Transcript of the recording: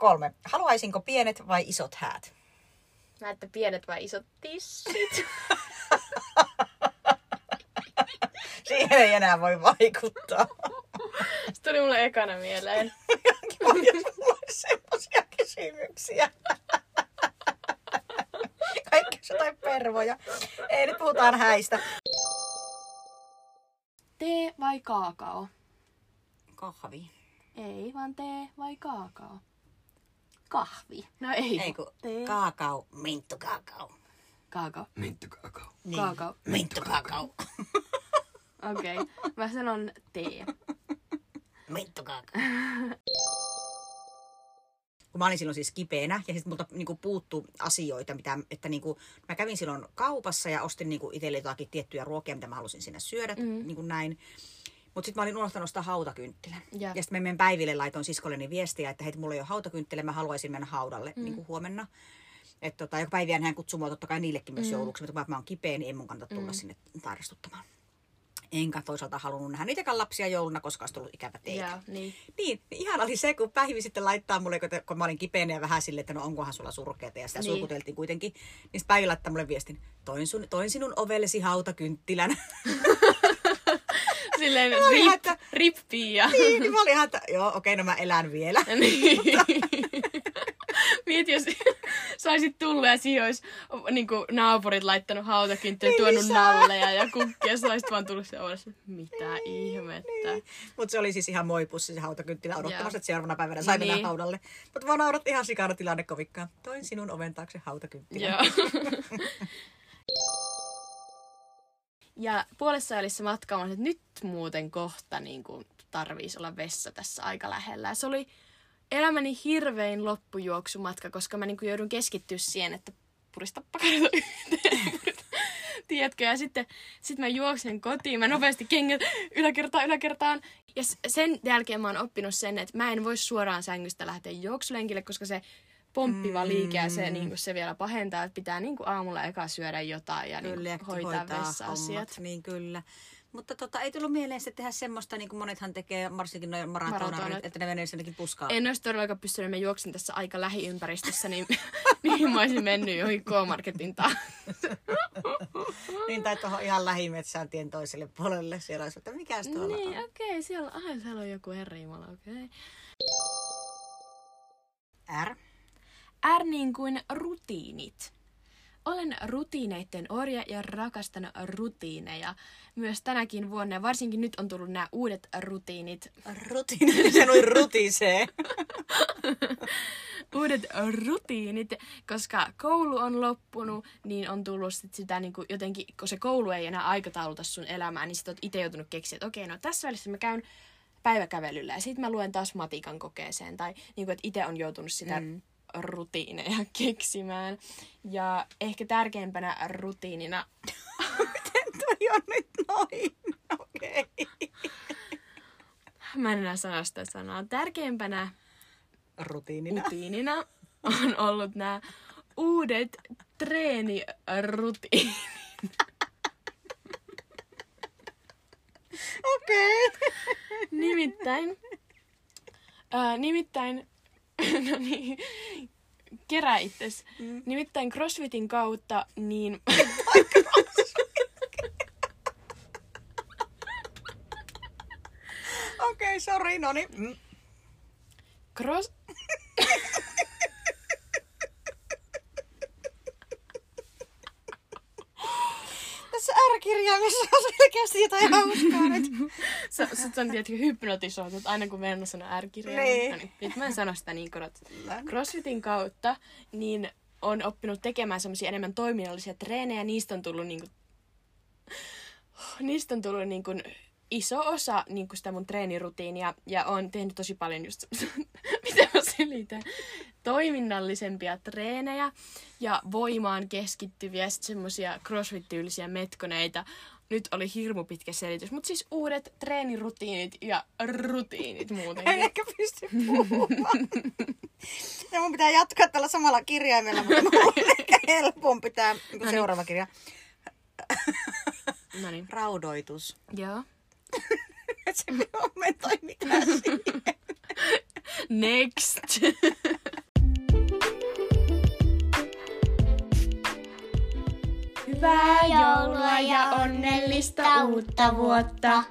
Kolme. Haluaisinko pienet vai isot häät? Näette pienet vai isot tissit? Siihen ei enää voi vaikuttaa. Se tuli mulle ekana mieleen. Semmoisia kysymyksiä. Kaikki jotain pervoja. Ei, nyt puhutaan häistä. Tee vai kaakao? Kahvi. Ei, vaan tee vai kaakao? Kahvi. No ei. Ei kun Tee. kaakao, minttu kaakao. kaakao. Minttukakao. Niin. Kaakao. Minttu kaakao. Okei. Okay. Mä sanon tee. Minttu kaakao. Kun mä olin silloin siis kipeänä ja sitten multa niinku puuttu asioita, mitä, että niinku, mä kävin silloin kaupassa ja ostin niinku itselle jotakin tiettyjä ruokia, mitä mä halusin sinne syödä, Mm. mm. niin kuin näin. Mutta sitten mä olin unohtanut ostaa hautakynttilän. Ja. Ja, sitten mä menen päiville laitoin siskolleni viestiä, että hei, mulla ei ole hautakynttilä, mä haluaisin mennä haudalle mm. niin kuin huomenna. Että tota, joka päiviä hän kutsuu mua totta kai niillekin myös Mm. jouluksi, mutta kun mä oon kipeä, niin ei mun kannata tulla Mm. sinne sairastuttamaan. Enkä toisaalta halunnut nähdä niitäkään lapsia jouluna, koska olisi tullut ikävä teitä. Ja, niin. Niin, ihan oli se, kun Päivi sitten laittaa mulle, kun, mä olin kipeänä ja vähän silleen, että no onkohan sulla surkeata ja sitä Niin. niin. sulkuteltiin kuitenkin. Niin sitten Päivi laittaa mulle viestin, toin, sun, toin sinun ovellesi hautakynttilän. Silleen Mä olin rip, että- rip Pia. niin, niin mä olin ihan, että joo, okei, no mä elän vielä. Niin. Mieti, jos saisit tullut ja siihen olisi niin naapurit laittanut hautakynttilän, Niin, tuonut lisää. nalleja ja kukkia. Sä olisit vaan tullut se ovessa, mitä ihmettä. Niin. Mutta se oli siis ihan moipussi se hautakynttilä odottamassa, että seuraavana päivänä sai mennä Niin. haudalle. Mutta vaan nauratti ihan sikana tilanne kovikkaan. Toin sinun oven taakse hautakynttilän. Joo. ja puolessa välissä matkaa että nyt muuten kohta niin kuin, tarvitsisi olla vessa tässä aika lähellä. Ja se oli elämäni hirvein loppujuoksumatka, koska mä niin kuin, joudun keskittyä siihen, että purista yhteen. Tiedätkö? Ja sitten sit mä juoksen kotiin, mä nopeasti kengät yläkertaan, yläkertaan. Ja sen jälkeen mä oon oppinut sen, että mä en voi suoraan sängystä lähteä juoksulenkille, koska se pomppiva liike ja se, niin se vielä pahentaa, että pitää niin aamulla eka syödä jotain ja niin Kyllä, ja hoitaa, hoitaa vessa-asiat. hommat, Niin kyllä. Mutta tota, ei tullut mieleen sitten tehdä semmoista, niin kuin monethan tekee, varsinkin noin maratonarit, että ne menee sinnekin puskaan. En olisi todellakaan pystynyt, mä juoksin tässä aika lähiympäristössä, niin, niin mä olisin mennyt johonkin K-Marketin taas. Niin, tai tuohon ihan lähimetsään tien toiselle puolelle. Siellä olisi, että mikäs tuolla Niin, on. okei, okay, siellä, ai, siellä on joku herra Jumala, okei. Okay. R. R niin kuin rutiinit. Olen rutiineiden orja ja rakastan rutiineja. Myös tänäkin vuonna, ja varsinkin nyt on tullut nämä uudet rutiinit. Rutiini, se noin rutisee. Uudet rutiinit, koska koulu on loppunut, niin on tullut sit sitä niin kuin jotenkin, kun se koulu ei enää aikatauluta sun elämää, niin sit oot itse joutunut keksiä, että okei, no tässä välissä mä käyn päiväkävelyllä ja sitten mä luen taas matikan kokeeseen. Tai niin kuin, että itse on joutunut sitä mm. Rutiineja keksimään. Ja ehkä tärkeimpänä rutiinina Toi on nyt noin. Okei. Mä en enää sano sitä sanaa. Tärkeimpänä Rutiinina. rutiinina on ollut nämä uudet treenirutiinit. Okei. Nimittäin, ää, nimittäin, no niin, kerää itses. Mm. Nimittäin CrossFitin kautta, niin Okei, sori, no niin. Mm. cross... Tässä R-kirjaimessa on selkeästi jotain hauskaa nyt. Sä, sä on tiedätkö, hypnotisoitut aina kun Venno sanoo R-kirjaa. Niin. No niin, nyt mä en sano sitä niin korot. Kyllä. CrossFitin kautta niin on oppinut tekemään semmoisia enemmän toiminnallisia treenejä. Niistä on tullut niinku, niistä on tullut niinku iso osa niinku sitä mun treenirutiinia. Ja on tehnyt tosi paljon just mitä mä selitän, toiminnallisempia treenejä ja voimaan keskittyviä sit semmosia crossfit-tyylisiä metkoneita. Nyt oli hirmu pitkä selitys, mutta siis uudet treenirutiinit ja rutiinit En muutenkin. ehkä pysty puhumaan. Ja mun pitää jatkaa tällä samalla kirjaimella, mutta on ehkä helpompi tämä niin niin. seuraava kirja. No niin. Raudoitus. Joo. Se kommentoi mitään siihen. Next. Hyvää joulua ja onnellista uutta vuotta!